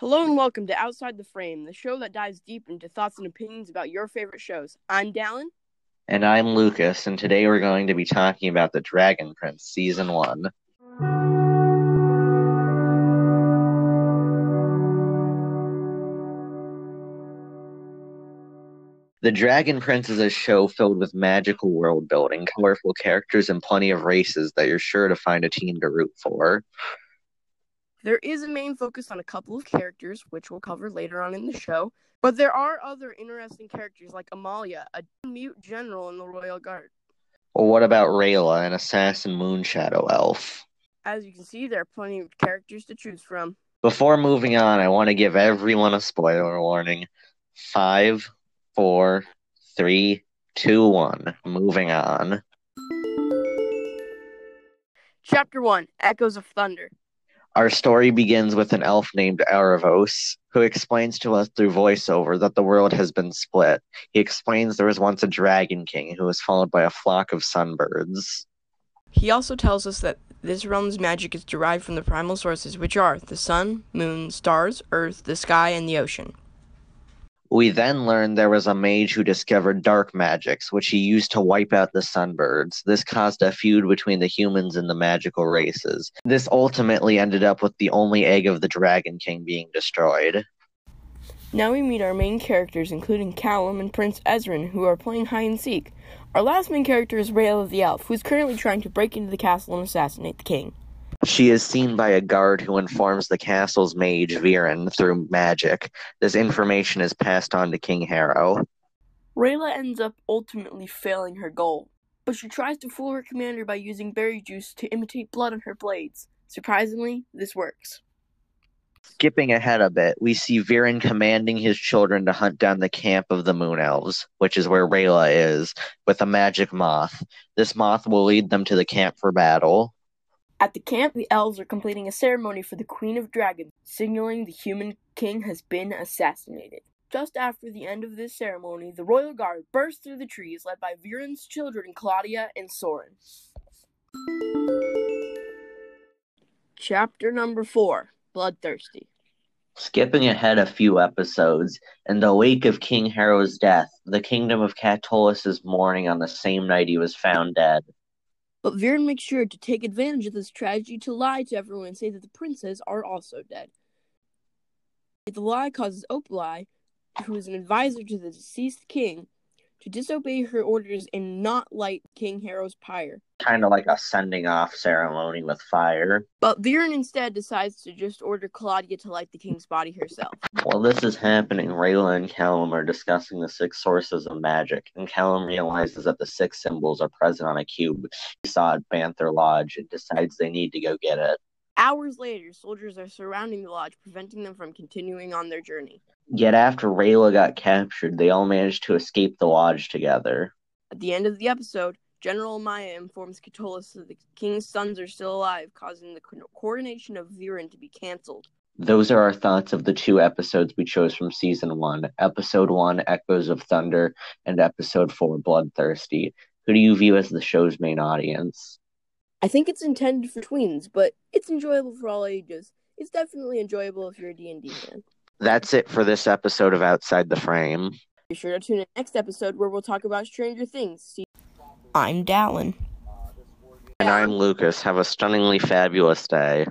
Hello and welcome to Outside the Frame, the show that dives deep into thoughts and opinions about your favorite shows. I'm Dallin. And I'm Lucas, and today we're going to be talking about The Dragon Prince Season 1. The Dragon Prince is a show filled with magical world building, colorful characters, and plenty of races that you're sure to find a team to root for. There is a main focus on a couple of characters, which we'll cover later on in the show, but there are other interesting characters like Amalia, a mute general in the Royal Guard. Well, what about Rayla, an assassin moonshadow elf? As you can see, there are plenty of characters to choose from. Before moving on, I want to give everyone a spoiler warning. Five, four, three, two, one. Moving on. Chapter 1 Echoes of Thunder. Our story begins with an elf named Aaravos, who explains to us through voiceover that the world has been split. He explains there was once a dragon king who was followed by a flock of sunbirds. He also tells us that this realm's magic is derived from the primal sources, which are the sun, moon, stars, earth, the sky, and the ocean. We then learned there was a mage who discovered dark magics, which he used to wipe out the sunbirds. This caused a feud between the humans and the magical races. This ultimately ended up with the only egg of the Dragon King being destroyed. Now we meet our main characters, including Callum and Prince Ezran, who are playing hide and seek. Our last main character is Rayla the Elf, who is currently trying to break into the castle and assassinate the king. She is seen by a guard who informs the castle's mage Viren through magic. This information is passed on to King Harrow. Rayla ends up ultimately failing her goal, but she tries to fool her commander by using berry juice to imitate blood on her blades. Surprisingly, this works. Skipping ahead a bit, we see Viren commanding his children to hunt down the camp of the Moon Elves, which is where Rayla is, with a magic moth. This moth will lead them to the camp for battle. At the camp, the elves are completing a ceremony for the Queen of Dragons, signaling the human king has been assassinated. Just after the end of this ceremony, the royal guard bursts through the trees, led by Viren's children, Claudia and Soren. Chapter number four Bloodthirsty. Skipping ahead a few episodes, in the wake of King Harrow's death, the kingdom of Katolis is mourning on the same night he was found dead. But Viren makes sure to take advantage of this tragedy to lie to everyone and say that the princes are also dead. The lie causes Opeli, who is an advisor to the deceased king, to disobey her orders and not light King Harrow's pyre. Kind of like a sending off ceremony with fire. But Viren instead decides to just order Claudia to light the king's body herself. While this is happening, Rayla and Callum are discussing the six sources of magic, and Callum realizes that the six symbols are present on a cube he saw at Banther Lodge and decides they need to go get it. Hours later, soldiers are surrounding the lodge, preventing them from continuing on their journey. Yet after Rayla got captured, they all managed to escape the lodge together. At the end of the episode, General Amaya informs Katolis that the king's sons are still alive, causing the coronation of Viren to be cancelled. Those are our thoughts of the two episodes we chose from season one. Episode one, Echoes of Thunder, and episode four, Bloodthirsty. Who do you view as the show's main audience? I think it's intended for tweens, but it's enjoyable for all ages. It's definitely enjoyable if you're a D&D fan. That's it for this episode of Outside the Frame. Be sure to tune in next episode where we'll talk about Stranger Things. See- I'm Dallin. And I'm Lucas. Have a stunningly fabulous day.